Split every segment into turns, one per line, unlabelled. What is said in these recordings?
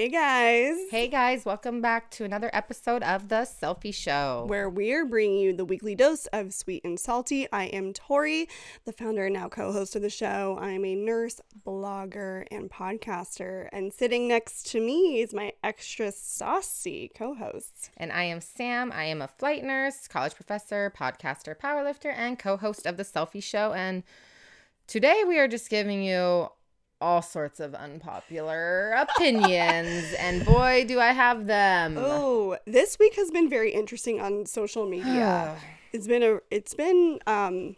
Hey guys.
Hey guys, welcome back to another episode of The Cellfie Show.
Where we're bringing you the weekly dose of sweet and salty. I am Tori, the founder and now co host of the show. I am a nurse, blogger, and podcaster. And sitting next to me is my extra saucy co host.
And I am Sam. I am a flight nurse, college professor, podcaster, powerlifter, and co host of The Cellfie Show. And today we are just giving you all sorts of unpopular opinions. and boy, do I have them.
Oh, this week has been very interesting on social media. it's been a it's been um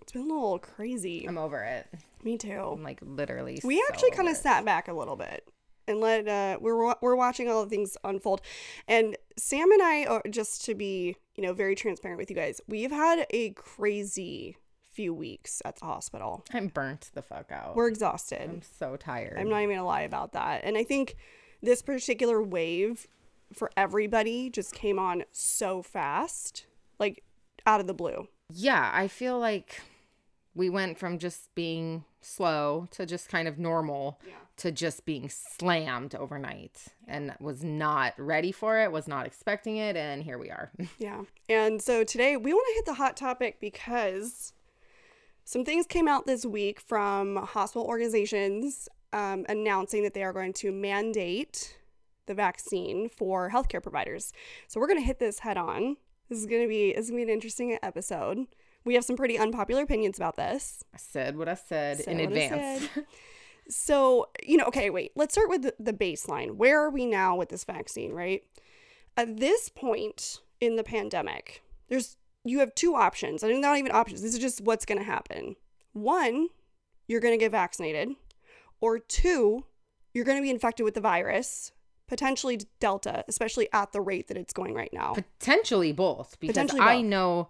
it's been a little crazy.
I'm over it.
Me too.
I'm like literally.
We
so
actually kind of sat back a little bit and let uh we're we're watching all the things unfold. And Sam and I are just to be, you know, very transparent with you guys. We've had a crazy few weeks at the hospital.
I'm burnt the fuck out.
We're exhausted.
I'm so tired.
I'm not even gonna lie about that. And I think this particular wave for everybody just came on so fast, like out of the blue.
yeah, I feel like we went from just being slow to just kind of normal
Yeah.
to just being slammed overnight and was not ready for it, was not expecting it, and here we are.
Yeah. And so today we want to hit the hot topic because some things came out this week from hospital organizations um, announcing that they are going to mandate the vaccine for healthcare providers. So we're going to hit this head on. This is going to be this is going to be an interesting episode. We have some pretty unpopular opinions about this.
I said what I said
Said
in advance.
said. So, you know, okay, wait, let's start with the, the baseline. Where are we now with this vaccine, right? At this point in the pandemic, there's you have two options. I mean, not even options. This is just what's going to happen. One, you're going to get vaccinated, or two, you're going to be infected with the virus, potentially Delta, especially at the rate that it's going right now.
Potentially both, because
Potentially
I know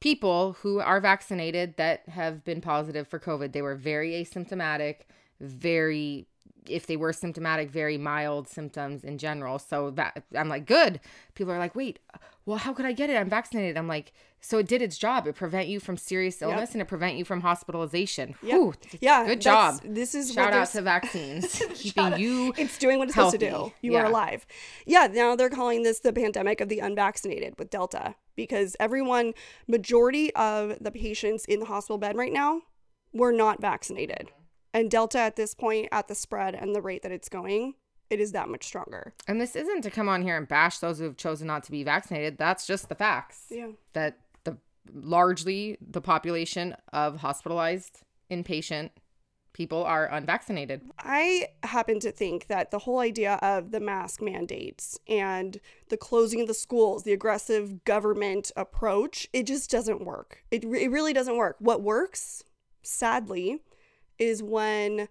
people who are vaccinated that have been positive for COVID. They were very asymptomatic, very if they were symptomatic, very mild symptoms in general. So that I'm like, good. People are like, wait, well, how could I get it? I'm vaccinated. I'm like, so it did its job. It prevent you from serious illness and it prevent you from hospitalization.
Yep.
Whew,
yeah,
good job.
This is
Shout out to vaccines, keeping you
it's doing what it's supposed to do.
healthy.
You are alive. Yeah, now they're calling this the pandemic of the unvaccinated with Delta because everyone, majority of the patients in the hospital bed right now were not vaccinated. And Delta at this point, at the spread and the rate that it's going, it is that much stronger.
And this isn't to come on here and bash those who have chosen not to be vaccinated. That's just the facts.
Yeah.
That the largely the population of hospitalized inpatient people are unvaccinated.
I happen to think that the whole idea of the mask mandates and the closing of the schools, the aggressive government approach, it just doesn't work. It, it really doesn't work. What works, sadly, is when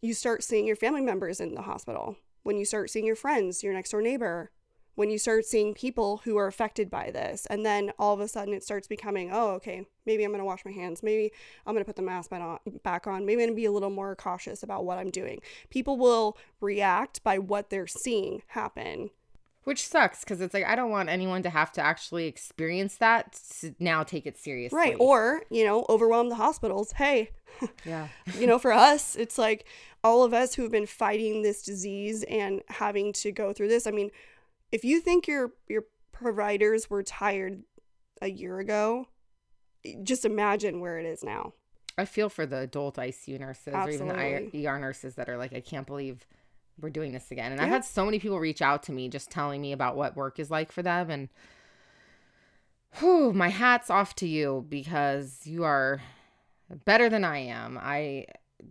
you start seeing your family members in the hospital, when you start seeing your friends, your next door neighbor, when you start seeing people who are affected by this. And then all of a sudden it starts becoming, oh, okay, maybe I'm going to wash my hands. Maybe I'm going to put the mask back on. Maybe I'm going to be a little more cautious about what I'm doing. People will react by what they're seeing happen.
Which sucks because it's like I don't want anyone to have to actually experience that to now take it seriously.
Right. Or, you know, overwhelm the hospitals. Hey,
yeah.
you know, for us, it's like all of us who've been fighting this disease and having to go through this. I mean, if you think your your providers were tired a year ago, just imagine where it is now.
I feel for the adult ICU nurses or even the ER nurses that are like, I can't believe we're doing this again. And I've had so many people reach out to me just telling me about what work is like for them. And whew, my hat's off to you because you are better than I am. I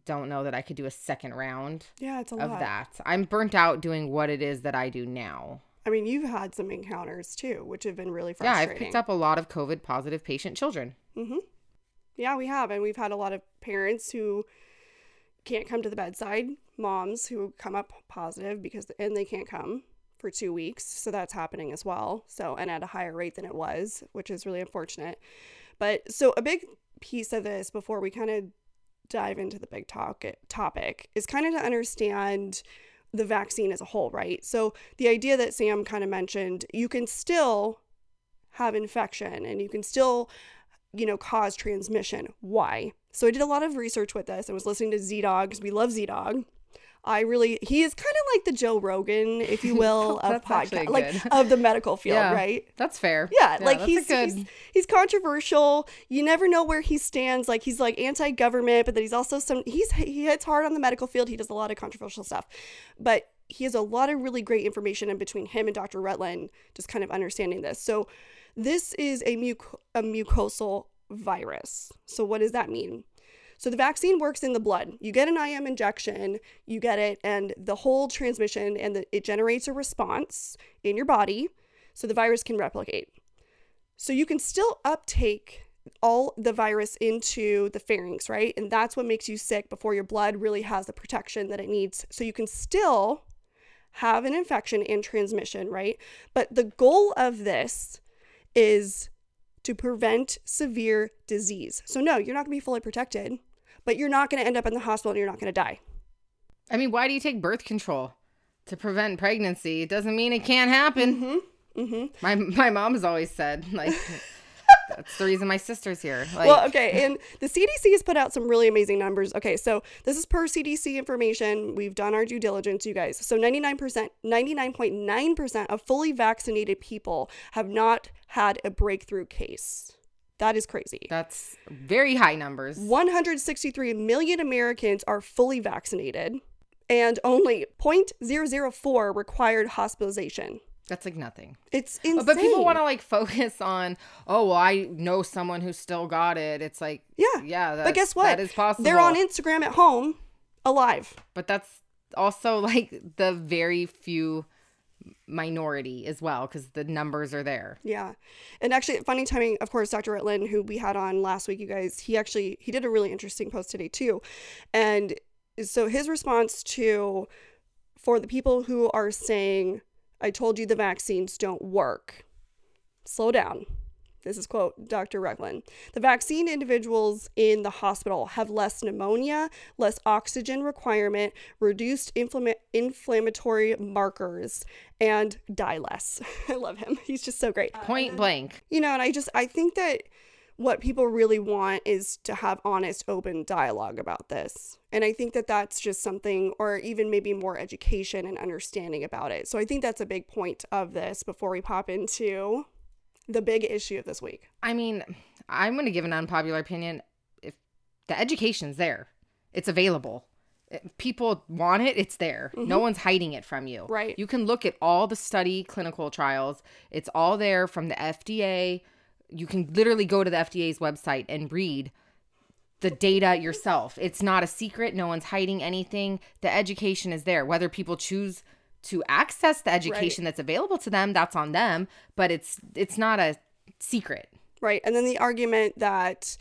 don't know that I could do a second round
Yeah, it's a
of
lot.
that. I'm burnt out doing what it is that I do now.
I mean, you've had some encounters too, which have been really frustrating. Yeah.
I've picked up a lot of COVID positive patient children.
Mm-hmm. Yeah, we have, and we've had a lot of parents who can't come to the bedside, moms who come up positive because and they can't come for two weeks, so that's happening as well. So and at a higher rate than it was, which is really unfortunate. But so a big piece of this before we kind of dive into the big talk topic is kind of to understand the vaccine as a whole, right? So the idea that Sam kind of mentioned, you can still have infection and you can still you know, cause transmission. Why? So I did a lot of research with this. I was listening to ZDogg's. We love ZDogg. I really he is kind of like the Joe Rogan, if you will, of podcast, like of the medical field,
Yeah.
right?
That's fair.
Yeah, like he's,
good.
he's he's controversial. You never know where he stands. Like he's like anti-government, but then he's also some he's he hits hard on the medical field. He does a lot of controversial stuff, but he has a lot of really great information in between him and Dr. Rutland, just kind of understanding this. So this is a muc a mucosal virus. So what does that mean? So the vaccine works in the blood. You get an IM injection, you get it, and the whole transmission and the, it generates a response in your body, so the virus can replicate. So you can still uptake all the virus into the pharynx, right? And that's what makes you sick before your blood really has the protection that it needs. So you can still have an infection and transmission, right? But the goal of this is to prevent severe disease. So no, you're not going to be fully protected, but you're not going to end up in the hospital and you're not going to die.
I mean, why do you take birth control to prevent pregnancy? It doesn't mean it can't happen.
Mhm. Mhm.
My my mom has always said like that's the reason my sister's here. Like,
well, okay, and the CDC has put out some really amazing numbers. Okay, so this is per CDC information. We've done our due diligence, you guys. So 99%, 99.9% of fully vaccinated people have not had a breakthrough case. That is crazy.
that's very high numbers.
163 million Americans are fully vaccinated, and only 0.004 required hospitalization.
That's like nothing.
It's insane.
But people want to like focus on, oh, well, I know someone who still got it. It's like,
Yeah.
yeah, that,
But guess what?
That is possible.
They're on Instagram at home, alive.
But that's also like the very few minority as well because the numbers are there.
Yeah. And actually funny timing, of course, Dr. Ritlin, who we had on last week, you guys, he actually he did a really interesting post today too. And so his response to for the people who are saying, I told you the vaccines don't work. Slow down. This is quote Dr. Recklin. The vaccine individuals in the hospital have less pneumonia, less oxygen requirement, reduced inflama- inflammatory markers, and die less. I love him. He's just so great.
Point uh, blank.
You know, and I just I think that what people really want is to have honest, open dialogue about this. And I think that that's just something, or even maybe more education and understanding about it. So I think that's a big point of this before we pop into the big issue of this week.
I mean, I'm going to give an unpopular opinion. If the education's there, it's available. If people want it, it's there. No one's hiding it from you.
Mm-hmm. Right.
You can look at all the study clinical trials. It's all there from the FDA. You can literally go to the FDA's website and read the data yourself. It's not a secret. No one's hiding anything. The education is there. Whether people choose to access the education that's available to them, that's on them, but it's it's not a secret.
Right. And then the argument that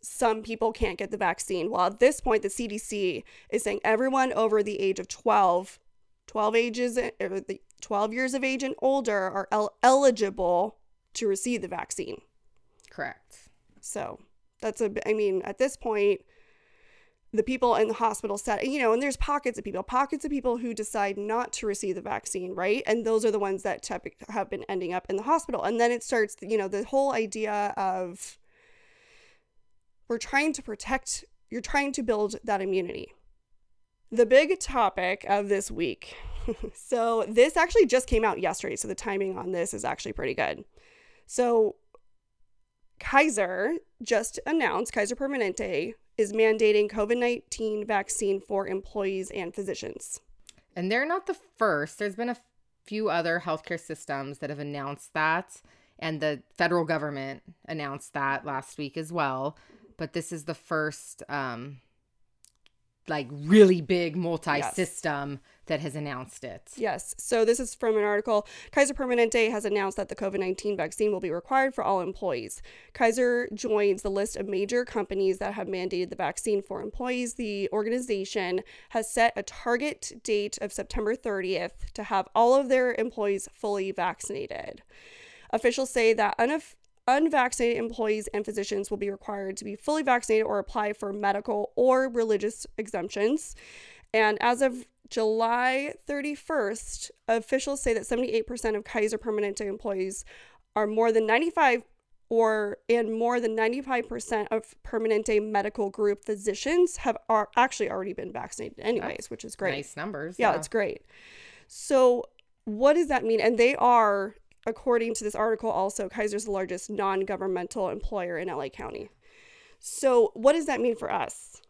some people can't get the vaccine. Well, at this point, the CDC is saying everyone over the age of 12, 12 ages, or the 12 years of age and older are el- eligible to receive the vaccine.
Correct.
So that's a, I mean, at this point, the people in the hospital set, you know, and there's pockets of people, pockets of people who decide not to receive the vaccine, right? And those are the ones that have been ending up in the hospital. And then it starts, you know, the whole idea of we're trying to protect, you're trying to build that immunity. The big topic of this week. so this actually just came out yesterday. So the timing on this is actually pretty good. So Kaiser just announced, Kaiser Permanente is mandating COVID 19 vaccine for employees and physicians.
And they're not the first. There's been a few other healthcare systems that have announced that, and the federal government announced that last week as well. But this is the first, um, like really big multi-system that has announced it.
Yes. So this is from an article. Kaiser Permanente has announced that the COVID 19 vaccine will be required for all employees. Kaiser joins the list of major companies that have mandated the vaccine for employees. The organization has set a target date of September 30th to have all of their employees fully vaccinated. Officials say that unaf- unvaccinated employees and physicians will be required to be fully vaccinated or apply for medical or religious exemptions. And as of July 31st, officials say that 78% of Kaiser Permanente employees are more than 95 or and more than 95% of Permanente medical group physicians have are actually already been vaccinated anyways, which is great.
Nice numbers.
Yeah, it's great. So, what does that mean? And they are, according to this article, also Kaiser's the largest non governmental employer in LA County. So, what does that mean for us?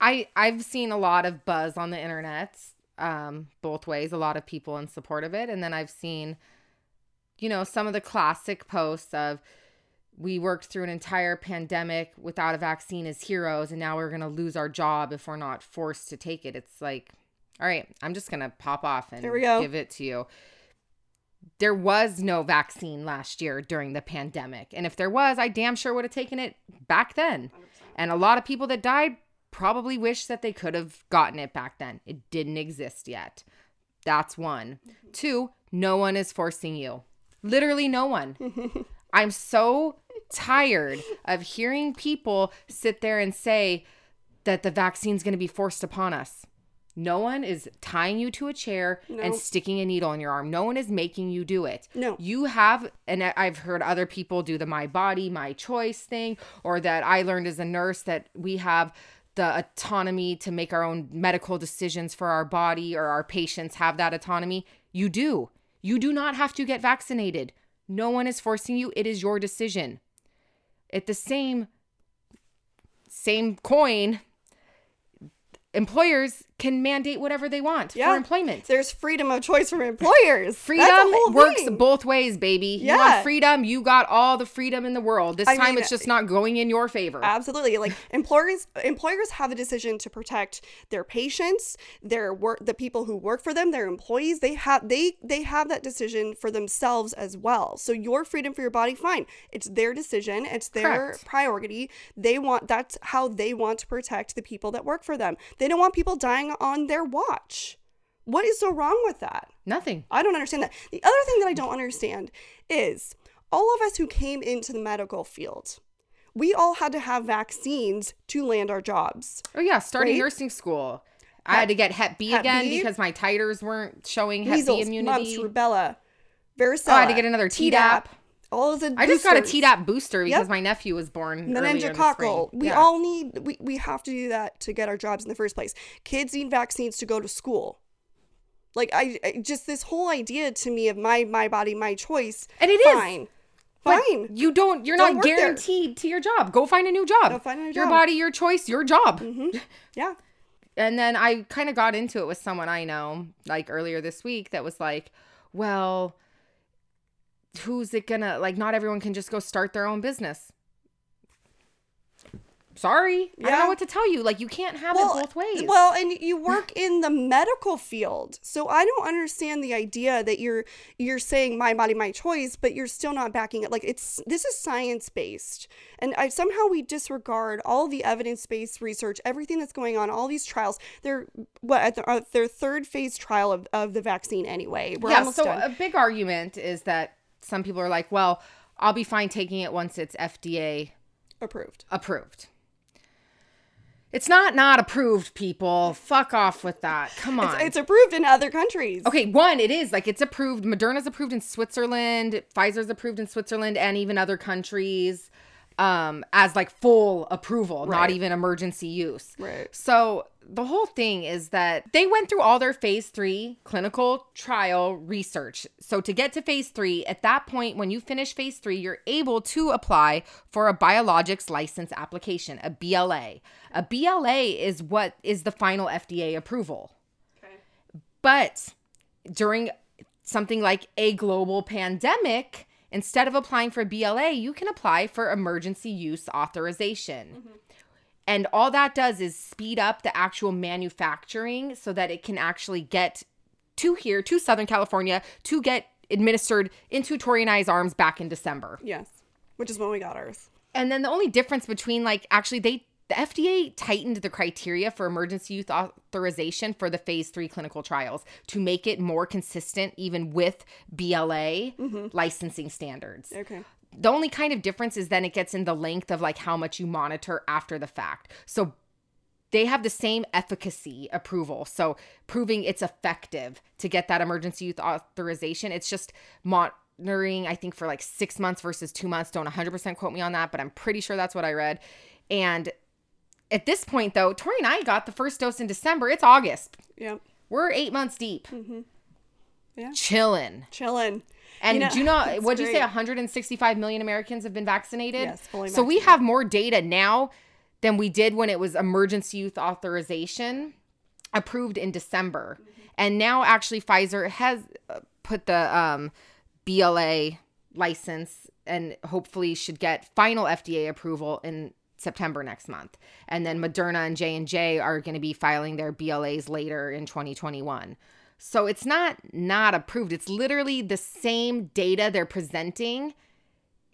I I've seen a lot of buzz on the internet, um, both ways. A lot of people in support of it, and then I've seen, you know, some of the classic posts of, "We worked through an entire pandemic without a vaccine as heroes, and now we're gonna lose our job if we're not forced to take it." It's like, all right, I'm just gonna pop off and
There we go.
give it to you. There was no vaccine last year during the pandemic, and if there was, I damn sure would have taken it back then. And a lot of people that died probably wish that they could have gotten it back then. It didn't exist yet. That's one. Two, no one is forcing you. Literally, no one. I'm so tired of hearing people sit there and say that the vaccine's going to be forced upon us. No one is tying you to a chair and sticking a needle in your arm. No one is making you do it.
No.
You have, and I've heard other people do the my body, my choice thing, or that I learned as a nurse that we have the autonomy to make our own medical decisions for our body or our patients have that autonomy. You do. You do not have to get vaccinated. No one is forcing you. It is your decision. At the same same coin, employers can mandate whatever they want
Yeah.
for employment.
There's freedom of choice from employers.
Freedom works
thing.
both ways, baby. You
Yeah.
want freedom, you got all the freedom in the world. This
I
time
mean,
it's just uh, not going in your favor.
Absolutely. Like employers employers have a decision to protect their patients, their work the people who work for them, their employees. They have they they have that decision for themselves as well. So your freedom for your body fine. It's their decision, it's their
Correct.
priority. They want that's how they want to protect the people that work for them. They don't want people dying on their watch. What is so wrong with that?
Nothing.
I don't understand that. The other thing that I don't understand is all of us who came into the medical field, we all had to have vaccines to land our jobs.
Oh yeah, starting
Right?
nursing school. I had to get Hep B
Hep
again
B?
because my titers weren't showing Hep B immunity.
mumps, rubella, varicella.
Oh, I had to get another Tdap.
All of the
I just got a
boosters.
Tdap booster because
Yep.
my nephew was born earlier in the
meningococcal. We
Yeah.
all need we, we have to do that to get our jobs in the first place. Kids need vaccines to go to school. Like I, I just this whole idea to me of my my body my choice.
And it is.
fine.
But
Fine.
You don't. You're
Don't
not
work there.
guaranteed to your job. Go find a new job.
Go find a new
Your
job.
body, your choice, your job. Mm-hmm.
Yeah.
And then I kind of got into it with someone I know, like earlier this week, that was like, "Well, who's it gonna like? Not everyone can just go start their own business." Sorry, I don't
Yeah.
know what to tell you. Like, you can't have it both ways.
Well, and you work in the medical field. So I don't understand the idea that you're you're saying my body my choice, but you're still not backing it. Like it's this is science based. And I somehow we disregard all the evidence-based research, everything that's going on, all these trials. They're what at the, uh, their third phase trial of, of the vaccine anyway. We're
yeah. So
done.
a big argument is that some people are like, "Well, I'll be fine taking it once it's FDA
approved.
approved." It's not not approved, people. Fuck off with that. Come on.
It's, it's approved in other countries.
Okay, one, it is like it's approved. Moderna's approved in Switzerland, Pfizer's approved in Switzerland, and even other countries um, as like full approval, not even emergency use.
Right.
So the whole thing is that they went through all their phase three clinical trial research. So to get to phase three, at that point, when you finish phase three, you're able to apply for a biologics license application, a BLA. A BLA is what is the final FDA approval. Okay. But during something like a global pandemic, instead of applying for BLA, you can apply for emergency use authorization. Mm-hmm. And all that does is speed up the actual manufacturing so that it can actually get to here, to Southern California, to get administered into Tori and I's arms back in December.
Yes. Which is when we got ours.
And then the only difference between like actually they the FDA tightened the criteria for emergency use authorization for the phase three clinical trials to make it more consistent even with BLA mm-hmm. licensing standards.
Okay.
The only kind of difference is then it gets in the length of like how much you monitor after the fact. So they have the same efficacy approval. So proving it's effective to get that emergency use authorization. It's just monitoring, I think, for like six months versus two months. Don't 100% quote me on that, but I'm pretty sure that's what I read. And at this point, though, Tori and I got the first dose in December. It's August.
Yeah.
We're eight months deep.
Mm-hmm. Yeah.
Chilling.
Chilling.
And
You know,
do you know
that's
what you say? 165 million Americans have been vaccinated.
Yes, fully
so we have more data now than we did when it was emergency use authorization approved in December.
Mm-hmm.
And now actually Pfizer has uh, put the um, BLA license and hopefully should get final FDA approval in September next month. And then Moderna and J&J are going to be filing their BLAs later in 2021. So it's not not approved. It's literally the same data they're presenting.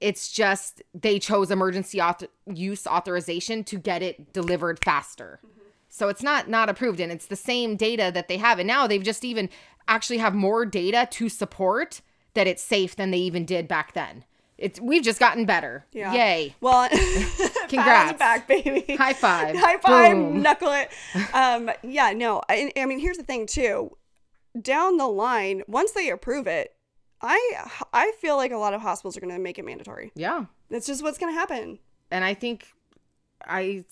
It's just they chose emergency author- use authorization to get it delivered faster. So it's not not approved and it's the same data that they have and now they've just even actually have more data to support that it's safe than they even did back then. It's we've just gotten better.
Yeah.
Yay.
Well,
Congrats.
back, baby.
High five.
High five.
Boom.
Knuckle it. Um, yeah, no. I, I mean, here's the thing too. Down the line, once they approve it, I I feel like a lot of hospitals are going to make it mandatory.
Yeah.
That's just what's going to happen.
and I think I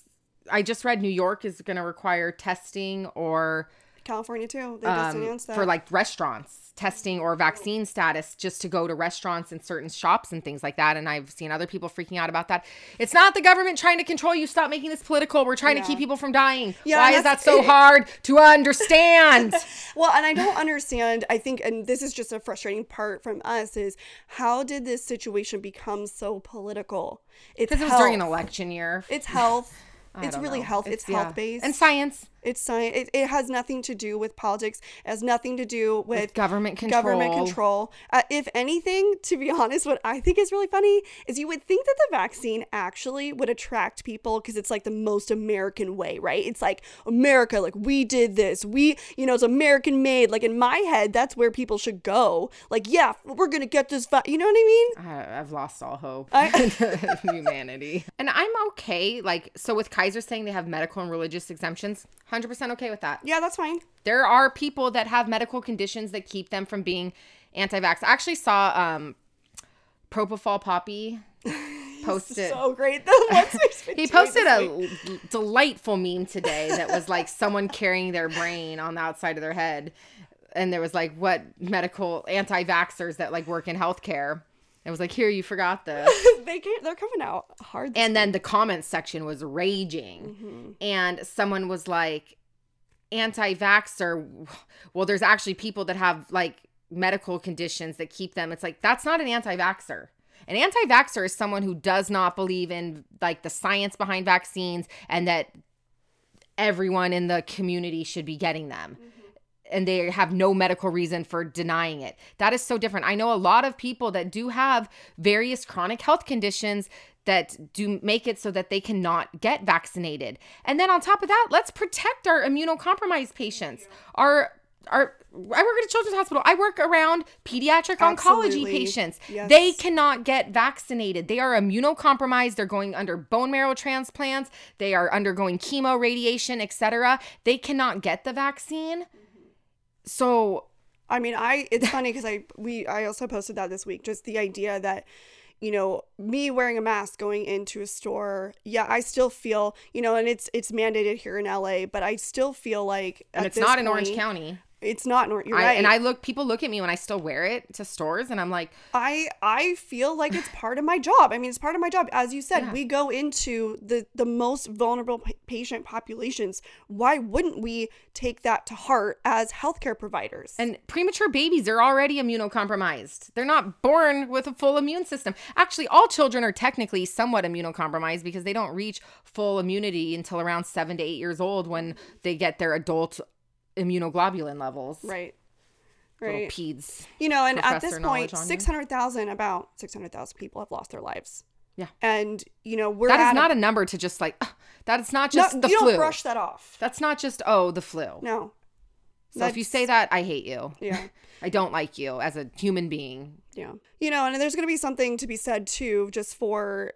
I just read New York is going to require testing or
California too. They just
um,
announced that.
for like restaurants testing or vaccine status just to go to restaurants and certain shops and things like that and I've seen other people freaking out about that. It's not the government trying to control you. Stop making this political. We're trying
Yeah.
to keep people from dying.
Yeah,
Why is that so hard to understand?
Well, and I don't understand. I think, and this is just a frustrating part from us is how did this situation become so political? It's
Because it was during an election year.
It's health. It's really
know.
health. It's,
yeah.
health based.
and science.
It's science. It, it has nothing to do with politics. It has nothing to do with,
With government control.
government control. Uh, if anything, to be honest, what I think is really funny is you would think that the vaccine actually would attract people because it's like the most American way, right? It's like America, like we did this. We, you know, it's American made. Like in my head, that's where people should go. Like, yeah, we're gonna get this. Va-. You know what I mean?
I, I've lost all hope
I-
humanity. And I'm okay. Like, so with Kaiser saying they have medical and religious exemptions, 100% okay with that.
Yeah, that's fine.
There are people that have medical conditions that keep them from being anti vax. I actually saw um, Propofol Poppy posted.
So great. though.
He posted a delightful meme today that was like someone carrying their brain on the outside of their head. And there was like, what medical anti vaxxers that like work in healthcare. It was like, here, you forgot this.
they can't, they're coming out hard.
and then the comments section was raging.
Mm-hmm.
And someone was like, anti vaxxer. Well, there's actually people that have like medical conditions that keep them. It's like, that's not an anti vaxxer. An anti vaxxer is someone who does not believe in like the science behind vaccines and that everyone in the community should be getting them. And they have no medical reason for denying it. That is so different. I know a lot of people that do have various chronic health conditions that do make it so that they cannot get vaccinated. And then on top of that, let's protect our immunocompromised patients. Our our I work at a children's hospital. I work around pediatric oncology patients.
Yes.
They cannot get vaccinated. They are immunocompromised. They're going under bone marrow transplants. They are undergoing chemo, radiation, etc. They cannot get the vaccine. So
I mean, I it's funny because I we I also posted that this week. Just the idea that you know me wearing a mask going into a store. Yeah, I still feel you know, and it's it's mandated here in LA, but I still feel like
and it's not in Orange County.
It's not Orange. You're
I,
right.
And I look, people look at me when I still wear it to stores, and I'm like,
I I feel like it's part of my job. I mean, it's part of my job. As you said,
Yeah.
we go into the the most vulnerable pa- patient populations. Why wouldn't we take that to heart as healthcare providers?
And premature babies are already immunocompromised. They're not born with a full immune system. Actually, all children are technically somewhat immunocompromised because they don't reach full immunity until around seven to eight years old when they get their adult immunoglobulin levels.
right.
Little
Right.
peds.
You know, and at this point,
on you.
600,000, about 600,000 people have lost their lives.
Yeah.
And, you know, we're
That is not a number to just like, "Ugh, that is not just
no,
the
you
flu.
don't brush that off.
That's not just, oh, the flu.
No.
so if you say that, I hate you.
Yeah.
I don't like you as a human being.
Yeah. You know, and there's going to be something to be said too, just for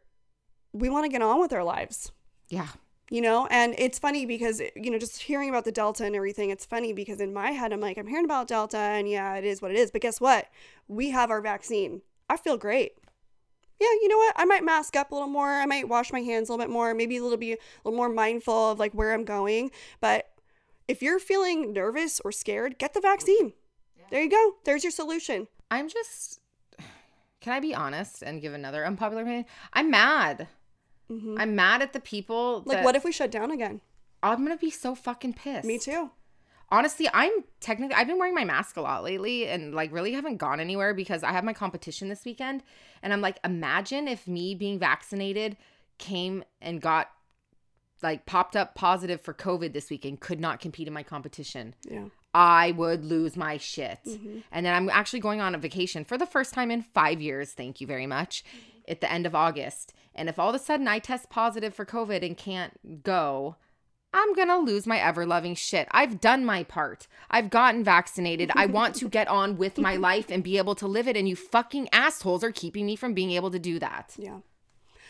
we want to get on with our lives.
Yeah.
You know? And it's funny because you know just hearing about the delta and everything it's funny because in my head i'm like i'm hearing about delta and yeah it is what it is. But guess what? We have our vaccine. I feel great. Yeah you know what? I might mask up a little more. I might wash my hands a little bit more maybe a little bit a little more mindful of like where i'm going. But if you're feeling nervous or scared get the vaccine. There you go. There's your solution.
I'm just. Can I be honest and give another unpopular opinion? I'm mad.
Mhm.
I'm mad at the people.
like what if we shut down again
I'm gonna be so fucking pissed.
me too
Honestly, I'm technically I've been wearing my mask a lot lately and like really haven't gone anywhere because I have my competition this weekend and I'm like imagine if me being vaccinated came and got like popped up positive for COVID this weekend could not compete in my competition.
yeah
I would lose my shit.
Mhm.
And then I'm actually going on a vacation for the first time in 5 years, thank you very much, at the end of August. And if all of a sudden I test positive for COVID and can't go, I'm going to lose my ever loving shit. I've done my part. I've gotten vaccinated. I want to get on with my life and be able to live it. And you fucking assholes are keeping me from being able to do that.
yeah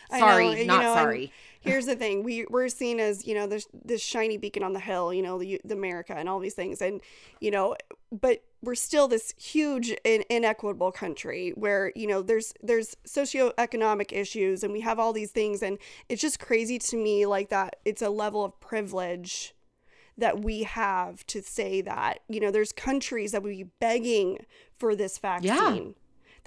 Sorry,
know, you
not
know, and
sorry.
Here's the thing we we're seen as you know this this shiny beacon on the hill you know the, the america and all these things and you know but we're still this huge in, inequitable country where you know there's there's socioeconomic issues and we have all these things and it's just crazy to me like that it's a level of privilege that we have to say that you know there's countries that would be begging for this vaccine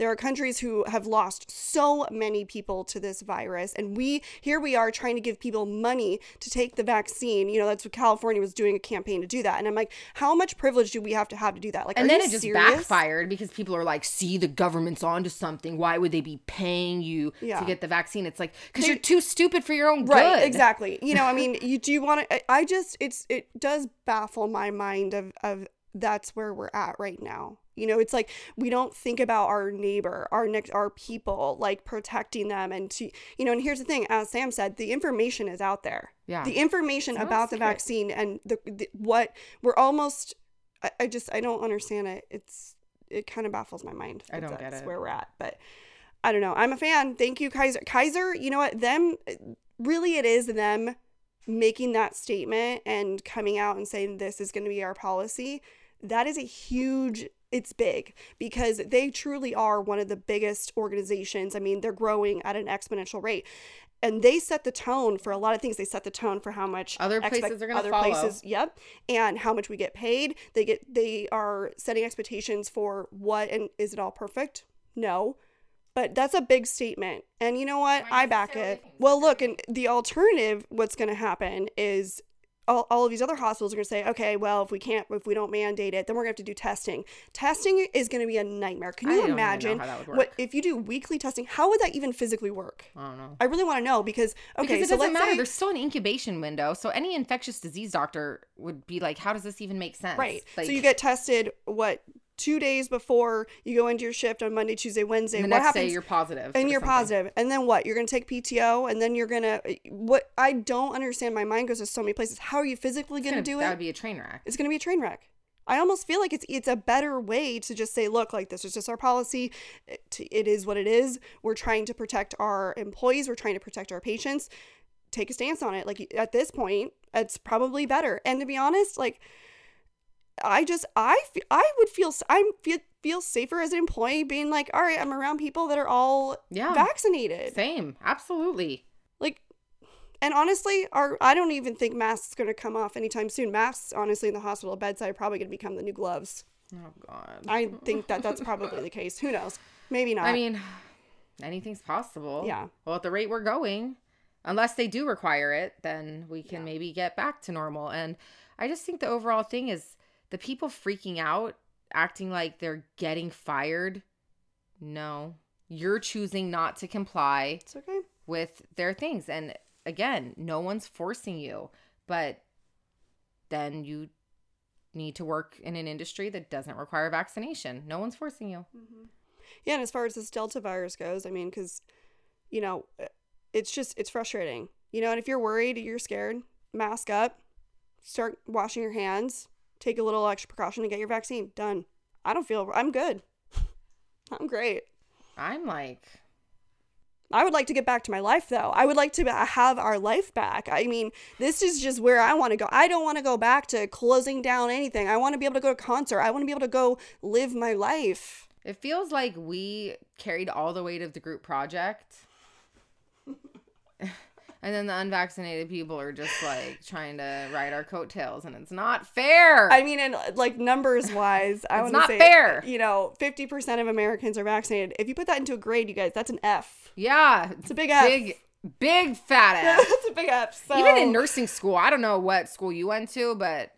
there are countries who have lost so many people to this virus and we here we are trying to give people money to take the vaccine you know that's what california was doing a campaign to do that and i'm like how much privilege do we have to have to do that like
And then it just
serious?
backfired because people are like, see, the government's onto something. Why would they be paying you
Yeah.
to get the vaccine? It's like, because you're too stupid for your own
right
good.
exactly you know i mean you do you want to i just it's it does baffle my mind of of that's where we're at right now you know it's like we don't think about our neighbor our next our people like protecting them and to you know and here's the thing as sam said the information is out there.
Yeah.
the information about the vaccine and the, the what we're almost I, I just i don't understand it. It's it kind of baffles my mind
I don't get
that's
it.
where we're at but i don't know. I'm a fan. Thank you kaiser. Kaiser you know what? Them really it is them making that statement and coming out and saying this is going to be our policy that is a huge it's big because they truly are one of the biggest organizations. I mean they're growing at an exponential rate. And they set the tone for a lot of things. They set the tone for how much
Other
expect-
places are gonna
other
follow.
places yep and how much we get paid. They get they are setting expectations for what and is it all perfect? No. But that's a big statement. And you know what? I back it. well look and the alternative what's going to happen is all, all of these other hospitals are going to say okay well if we can't if we don't mandate it then we're going to have to do testing testing is going to be a nightmare can
I
you
don't even know
imagine
how that would
what if you do weekly testing how would that even physically work
I don't know.
i really want to know because okay
because it
so
doesn't
let's
matter.
say
There's still an incubation window. So any infectious disease doctor would be like, how does this even make sense?
Right.
Like,
so you get tested what two days before you go into your shift on Monday, Tuesday, Wednesday.
the
what
next
happens?
day you're positive.
and you're positive. And then what? You're gonna take PTO, and then you're gonna what? I don't understand. My mind goes to so many places. How are you physically gonna,
gonna-
do
That
it?
That would be a train wreck.
it's gonna be a train wreck. I almost feel like it's it's a better way to just say, look, like this is just our policy. It, it is what it is. We're trying to protect our employees. We're trying to protect our patients. Take a stance on it. Like at this point, it's probably better. And to be honest, like I just I I would feel I feel feel safer as an employee being like, all right, I'm around people that are all
Yeah.
vaccinated.
Same. Absolutely.
Like, and honestly, our I don't even think masks going to come off anytime soon. Masks, honestly, in the hospital bedside are probably going to become the new gloves.
Oh God.
I think that that's probably the case. Who knows? Maybe not.
I mean, anything's possible.
Yeah.
Well, at the rate we're going, unless they do require it, then we can maybe get back to normal. And I just think the overall thing is the people freaking out, acting like they're getting fired. No, you're choosing not to comply
it's okay.
with their things. And again, no one's forcing you, but then you need to work in an industry that doesn't require vaccination. No one's forcing you. Mm-hmm.
Yeah, and as far as this Delta virus goes, I mean, because, you know, it's just, it's frustrating. You know, and if you're worried, you're scared, mask up, start washing your hands, take a little extra precaution to get your vaccine. Done. I don't feel, I'm good. I'm great.
I'm like,
I would like to get back to my life though. I would like to have our life back. I mean, this is just where I want to go. I don't want to go back to closing down anything. I want to be able to go to concert. I want to be able to go live my life.
It feels like we carried all the weight of the group project. And then the unvaccinated people are just like trying to ride our coattails and it's not fair.
I mean, and like numbers wise, I
It's
want to
not
say,
fair.
You know, fifty percent of Americans are vaccinated. If you put that into a grade, you guys, that's an F.
yeah.
It's a big F.
Big big fat ass.
that's a big F. So
Even in nursing school, I don't know what school you went to, but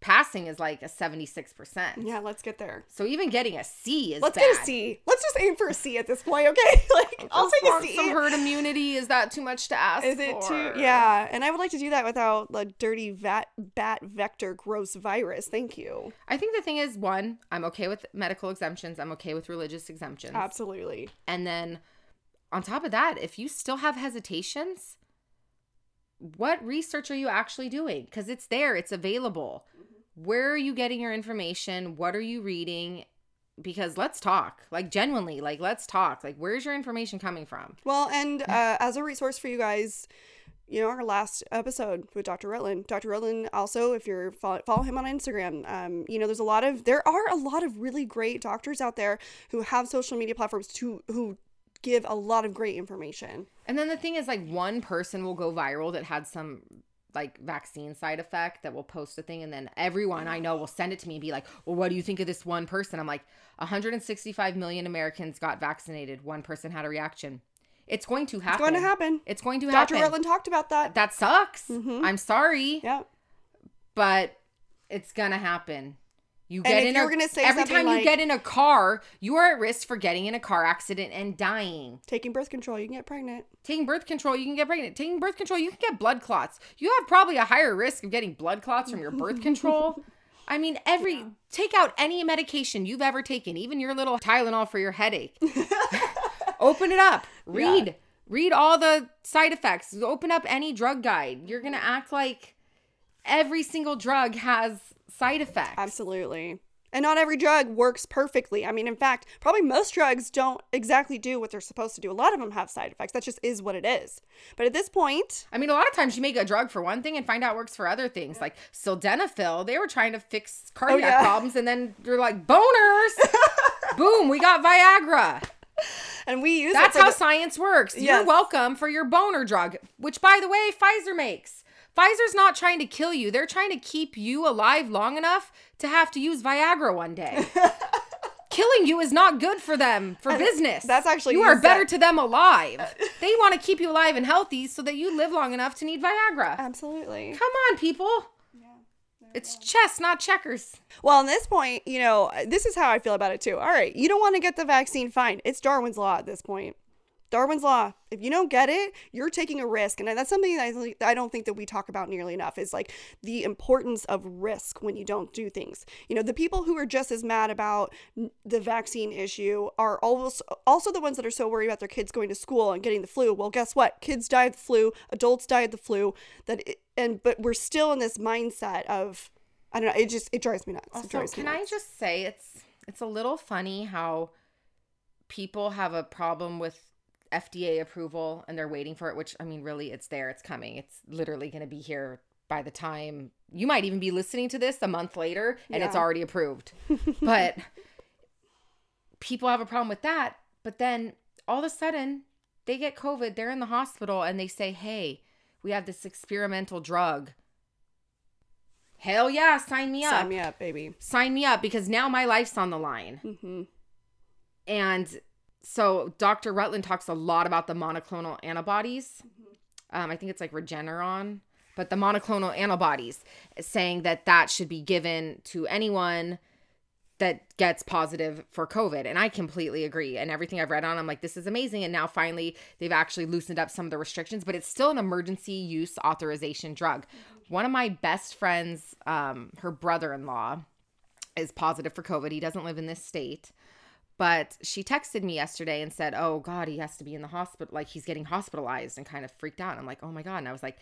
passing is like a 76%.
yeah, let's get there.
So even getting a C is
Let's
bad.
get a C. Let's just aim for a C at this point, okay? like, I'll take a C.
Some herd immunity is that too much to ask?
Is it
for?
too? Yeah, and I would like to do that without the dirty vat, bat vector gross virus. Thank you.
I think the thing is one, I'm okay with medical exemptions. I'm okay with religious exemptions.
Absolutely.
And then on top of that, if you still have hesitations, what research are you actually doing? Because it's there, it's available. Where are you getting your information? What are you reading? Because let's talk, like genuinely, like let's talk. Like, where's your information coming from?
Well, and uh, as a resource for you guys, you know, our last episode with Dr. Rutland. Dr. Rutland also, if you're follow, follow him on Instagram, um, you know, there's a lot of there are a lot of really great doctors out there who have social media platforms to who give a lot of great information.
And then the thing is, like, one person will go viral that had some like vaccine side effect that will post a thing, and then everyone I know will send it to me and be like, "Well, what do you think of this one person?" I'm like, 165 million Americans got vaccinated. One person had a reaction. It's going to happen.
It's going to happen.
It's going to
Dr.
happen.
Rutland talked about that.
that sucks.
Mhm.
I'm sorry,
Yeah.
but it's gonna happen. You get in
you
a,
gonna say
every time
like-
you get in a car, you are at risk for getting in a car accident and dying.
Taking birth control, you can get pregnant.
Taking birth control, you can get pregnant. Taking birth control, you can get blood clots. You have probably a higher risk of getting blood clots from your birth control. I mean, every take out any medication you've ever taken, even your little Tylenol for your headache. Open it up. Read. Read all the side effects. Open up any drug guide. You're going to act like every single drug has side effects.
Absolutely. And not every drug works perfectly. I mean, in fact, probably most drugs don't exactly do what they're supposed to do. A lot of them have side effects. That just is what it is. But at this point,
I mean, a lot of times you make a drug for one thing and find out it works for other things. Like sildenafil, they were trying to fix cardiac oh,
yeah.
problems, and then they're like, boners. Boom, we got Viagra.
and we use
That's how
the-
science works. You're welcome for your boner drug, which, by the way, Pfizer makes. Pfizer's not trying to kill you. They're trying to keep you alive long enough to have to use Viagra one day. Killing you is not good for them for business.
that's actually
you are better
that-
to them alive. they want to keep you alive and healthy so that you live long enough to need Viagra.
Absolutely.
Come on, people. It's chess, not checkers.
Well, on this point, you know, this is how I feel about it too. All right, you don't want to get the vaccine, fine. It's Darwin's Law at this point. Darwin's Law. If you don't get it, you're taking a risk. And that's something that I, don't think that we talk about nearly enough is like the importance of risk when you don't do things. You know, the people who are just as mad about the vaccine issue are almost also the ones that are so worried about their kids going to school and getting the flu. Well, guess what? Kids die of the flu, adults die of the flu. That it, and but we're still in this mindset of I don't know. It just it drives me nuts.
Also,
drives
can
me
I just say it's it's a little funny how people have a problem with FDA approval and they're waiting for it, which I mean, really, it's there, it's coming, it's literally going to be here by the time you might even be listening to this a month later and it's already approved. but people have a problem with that. But then all of a sudden, they get COVID, they're in the hospital, and they say, hey, we have this experimental drug. Hell yeah, sign me up
Sign me up, baby.
sign me up because now my life's on the line.
hmm
And so Dr. Rutland talks a lot about the monoclonal antibodies. Um, I think it's like Regeneron, but the monoclonal antibodies, saying that that should be given to anyone that gets positive for COVID. And I completely agree. And everything I've read on, I'm like, this is amazing. And now finally, they've actually loosened up some of the restrictions, but it's still an emergency use authorization drug. One of my best friends, um, her brother in law, is positive for COVID. He doesn't live in this state. But she texted me yesterday and said, Oh God, he has to be in the hospital. Like he's getting hospitalized and kind of freaked out. I'm like, Oh my God. And I was like,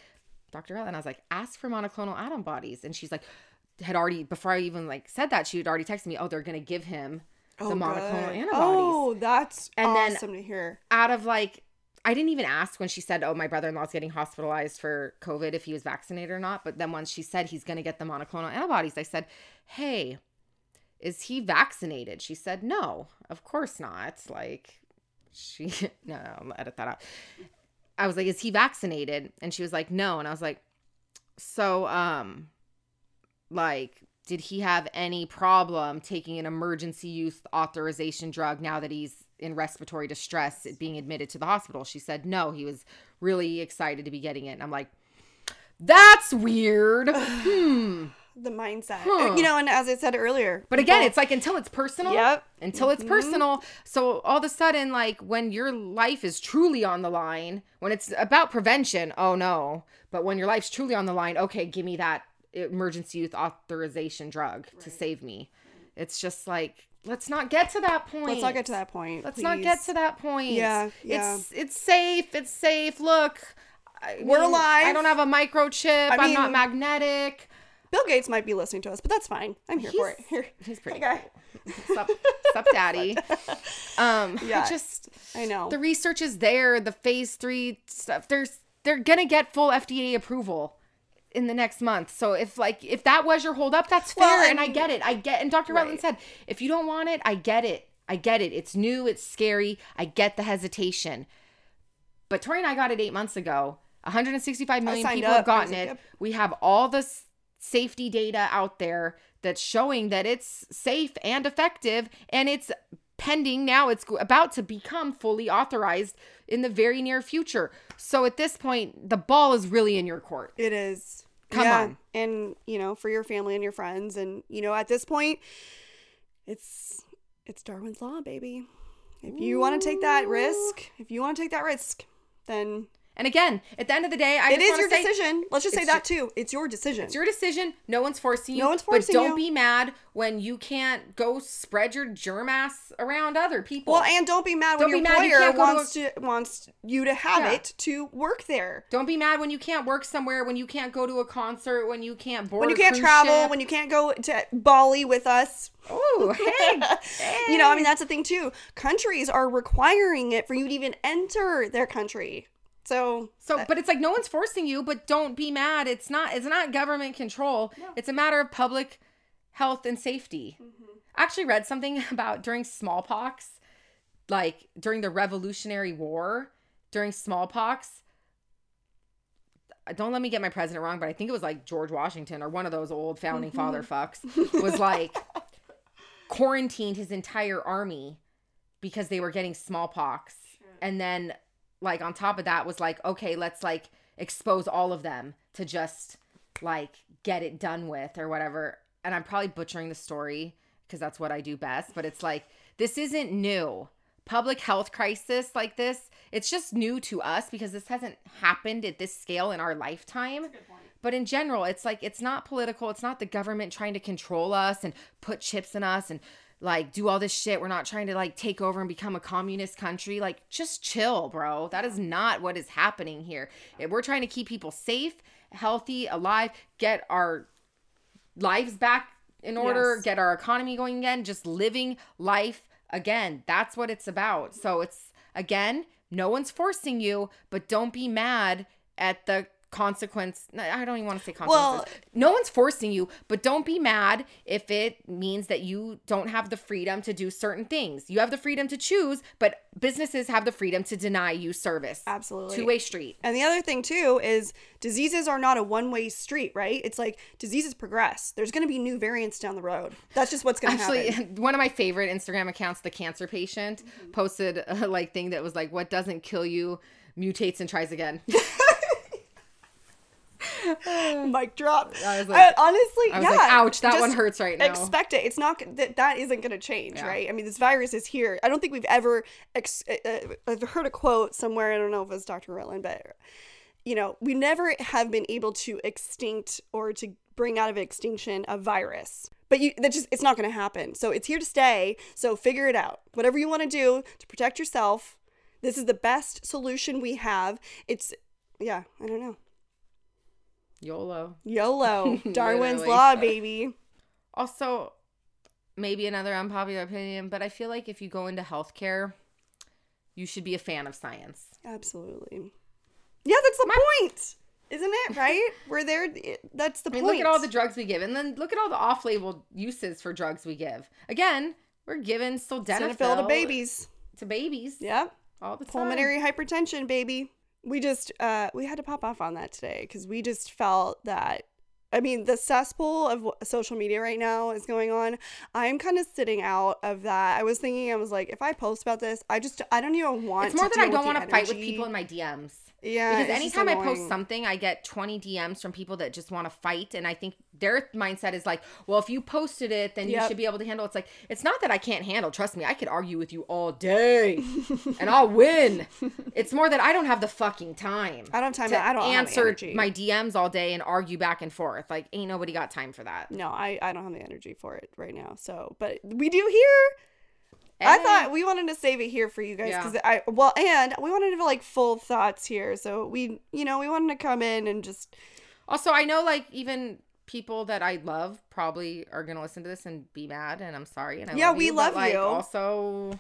Dr. Ellen, I was like, ask for monoclonal antibodies. And she's like, had already, before I even like said that, she had already texted me, Oh, they're going to give him the oh, monoclonal
good.
antibodies.
Oh, that's
And then-
awesome to hear.
out of like I didn't even ask when she said, "Oh, my brother-in-law's getting hospitalized for COVID if he was vaccinated or not." But then once she said he's going to get the monoclonal antibodies, I said, "Hey, is he vaccinated?" She said, "No, of course not." Like she no, I'll edit that out. I was like, "Is he vaccinated?" And she was like, "No." And I was like, "So um like did he have any problem taking an emergency use authorization drug now that he's in respiratory distress being admitted to the hospital she said no he was really excited to be getting it and i'm like that's weird hmm
The mindset.
Uh, huh.
You know, and as I said earlier.
but again it's like until it's personal
Yep.
until it's mm-hmm. personal so all of a sudden like when your life is truly on the line when it's about prevention oh no but when your life's truly on the line okay give me that emergency use authorization drug to save me it's just like let's not get to that point
Let's not get to that point.
let's not get to that point
Yeah, yeah.
it's it's safe it's safe look I
We're alive.
i don't have a microchip
I
i'm not magnetic
Bill Gates might be listening to us, but that's fine. I'm here for it.
He's-
Here.
he's pretty
Hey, guy.
sup, sup daddy um
Yeah.
I just
I know.
the research is there the phase three stuff there's they're gonna get full fda approval in the next month so if like if that was your hold up that's fair
Well,
and i get it i get and dr rutland
Right.
said if you don't want it i get it i get it it's new it's scary i get the hesitation but tori and i got it eight months ago 165 million people have
up. Was
gotten
like,
it
yep.
we have all this safety data out there that's showing that it's safe and effective and it's pending now it's about to become fully authorized in the very near future so at this point the ball is really in your court
It is.
Come
Yeah.
on.
And, you know, for your family and your friends. And, you know, at this point, it's it's Darwin's Law, baby. If you want to take that risk, if you want to take that risk, then
and again at the end of the day i
it is your
say,
decision. Let's just say that too. It's your decision.
It's your decision. No one's forcing you.
No one's forcing
But
forcing
don't be mad when you can't go spread your germ ass around other people.
well, and don't be mad when
Don't
your
be mad you
employer
can't go to
wants to, wants you to have
Yeah.
it to work there.
don't be mad when you can't work somewhere, when you can't go to a concert, when you can't board
When you
a
can't travel,
ship.
when you can't go to Bali with us.
Oh, hey,
You know, I mean, that's the thing too. Countries are requiring it for you to even enter their country. So,
So, uh, but it's like no one's forcing you, but don't be mad. It's not it's not government control. It's a matter of public health and safety. Mm-hmm. I actually read something about during smallpox, like during the Revolutionary War, during smallpox. Don't let me get my president wrong, but I think it was like George Washington or one of those old founding mm-hmm. father fucks was like quarantined his entire army because they were getting smallpox. And then like on top of that was like okay let's like expose all of them to just like get it done with or whatever. And i'm probably butchering the story because that's what i do best but it's like this isn't new. Public health crisis like this it's just new to us because this hasn't happened at this scale in our lifetime. But in general it's like it's not political it's not the government trying to control us and put chips in us and like do all this shit. We're not trying to like take over and become a communist country. Like just chill bro. That is not what is happening here. We're trying to keep people safe healthy alive get our lives back in order
Yes.
get our economy going again just living life again. That's what it's about. So it's again no one's forcing you but don't be mad at the consequence i don't even want to say consequences
Well-
no one's forcing you but don't be mad if it means that you don't have the freedom to do certain things you have the freedom to choose but businesses have the freedom to deny you service
Absolutely.
two-way street
And the other thing too is diseases are not a one-way street, right? It's like diseases progress. There's going to be new variants down the road. That's just what's going to
Actually,
happen.
one of my favorite Instagram accounts, the cancer patient, mm-hmm. posted a like thing that was like, "What doesn't kill you mutates and tries again."
Mic drop.
I was like-
Uh, honestly,
I was
yeah.
like, "Ouch, that one hurts right now."
Expect it. It's not that that isn't going to change,
Yeah.
right? I mean, this virus is here. I don't think we've ever. Ex- uh, uh, I've heard a quote somewhere. I don't know if it was Dr. Rutland, but you know, we never have been able to extinct or to bring out of extinction a virus. But you, that just it's not going to happen. So it's here to stay. So figure it out. Whatever you want to do to protect yourself, this is the best solution we have. It's yeah, I don't know.
YOLO.
YOLO, Darwin's law, baby.
Also, maybe another unpopular opinion, but I feel like if you go into healthcare, you should be a fan of science.
Absolutely. Yeah, that's the point. Isn't it right? We're there. That's the
I mean,
point.
look at all the drugs we give, and then look at all the off-label uses for drugs we give. Again, we're giving sildenafil
Sildenafil to babies.
to babies
Yep.
all the time.
Pulmonary hypertension, baby. We just uh we had to pop off on that today because we just felt that I mean the cesspool of social media right now is going on. I'm kind of sitting out of that. I was thinking I was like if I post about this, I just I don't even want.
It's more that I don't want to fight with people in my DMs.
Yeah,
because anytime I post something, I get 20 DMs from people that just want to fight. And I think their mindset is like, well, if you posted it, then you should be able to handle it. It's like, it's not that I can't handle. Trust me, I could argue with you all day and I'll win. It's more that I don't have the fucking time.
I don't have time.
to
I don't
answer my DMs all day and argue back and forth. Like, ain't nobody got time for that.
No, I I don't have the energy for it right now. So, but we do here. I
Eh.
thought we wanted to save it here for you guys
Yeah.
because I well, and we wanted to have like full thoughts here. So we, you know, we wanted to come in and just
Also, I know like even people that I love probably are gonna listen to this and be mad, and I'm sorry. And I
Yeah,
love
we
you,
love
but, like,
you.
Also,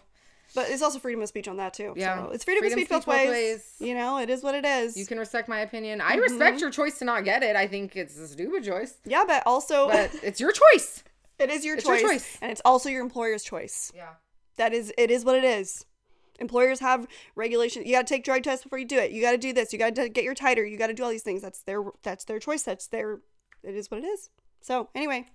But it's also freedom of speech on that too.
Yeah.
So it's freedom,
Freedom
of speech both
speech both
ways.
ways.
You know, it is what it is.
you can respect my opinion. I
Mm-hmm.
respect your choice to not get it. I think it's a stupid choice,
yeah, but also
but it's your choice.
it is your
it's your
choice,
choice.
and it's also your employer's choice.
Yeah.
That is, it is what it is. Employers have regulations. You got to take drug tests before you do it. You got to do this. You got to get your titer. You got to do all these things. That's their that's their choice. That's their. It is what it is. So anyway,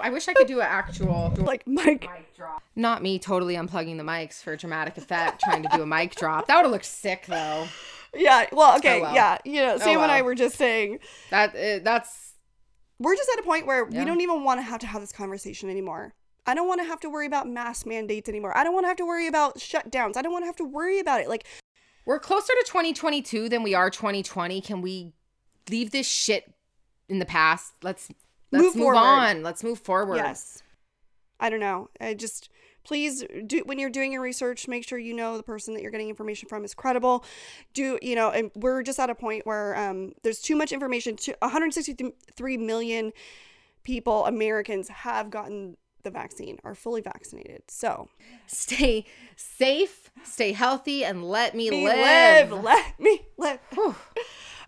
I wish I could do an actual
like Mike.
mic drop. Not me totally unplugging the mics for dramatic effect, trying to do a mic drop. That would have looked sick though.
Yeah. Well, okay.
Oh, well.
Yeah. You know, Sam and I were just saying
That uh, that's
we're just at a point where
Yeah.
we don't even want to have to have this conversation anymore. I don't want to have to worry about mask mandates anymore. I don't want to have to worry about shutdowns. I don't want to have to worry about it. Like,
we're closer to 2022 than we are 2020. Can we leave this shit in the past? Let's let's
Move
move, on. Let's move forward.
yes. I don't know. I just please do when you're doing your research, make sure you know the person that you're getting information from is credible. Do you know? And we're just at a point where um, there's too much information. To 163 million people, Americans, have gotten the vaccine, are fully vaccinated. So
Stay safe, stay healthy, and let me,
me
live.
live. Let me live.
Whew.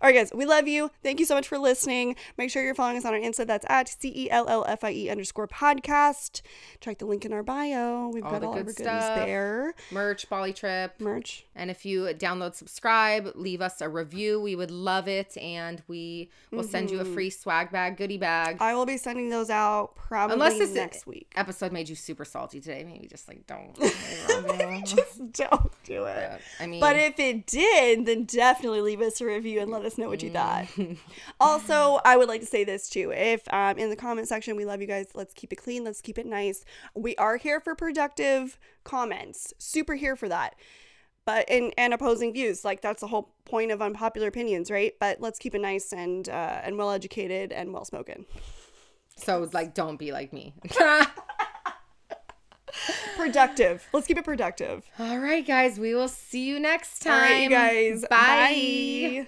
All right, guys, we love you. Thank you so much for listening. Make sure you're following us on our Insta. That's at C E L L F I E underscore podcast. Check the link in our bio. We've
All
got all our
good
goodies
stuff.
there.
Merch, Bali Trip.
Merch.
And if you download, subscribe, leave us a review, we would love it. And we will send you a mm-hmm. free swag bag, goodie bag.
I will be sending those out probably
Unless this
next week.
episode made you super salty today, maybe just like don't.
Just don't do it.
But, I mean,
But if it did, then definitely leave us a review and let us know what you thought. also, I would like to say this too. If um, in the comment section, we love you guys. Let's keep it clean. Let's keep it nice. We are here for productive comments. Super here for that. But and and opposing views, like that's the whole point of unpopular opinions, right? But let's keep it nice and uh, and well educated and well spoken.
so like, don't be like me.
Productive. Let's keep it productive.
All right, guys, we will see you next time.
right, you guys.
Bye.
Bye.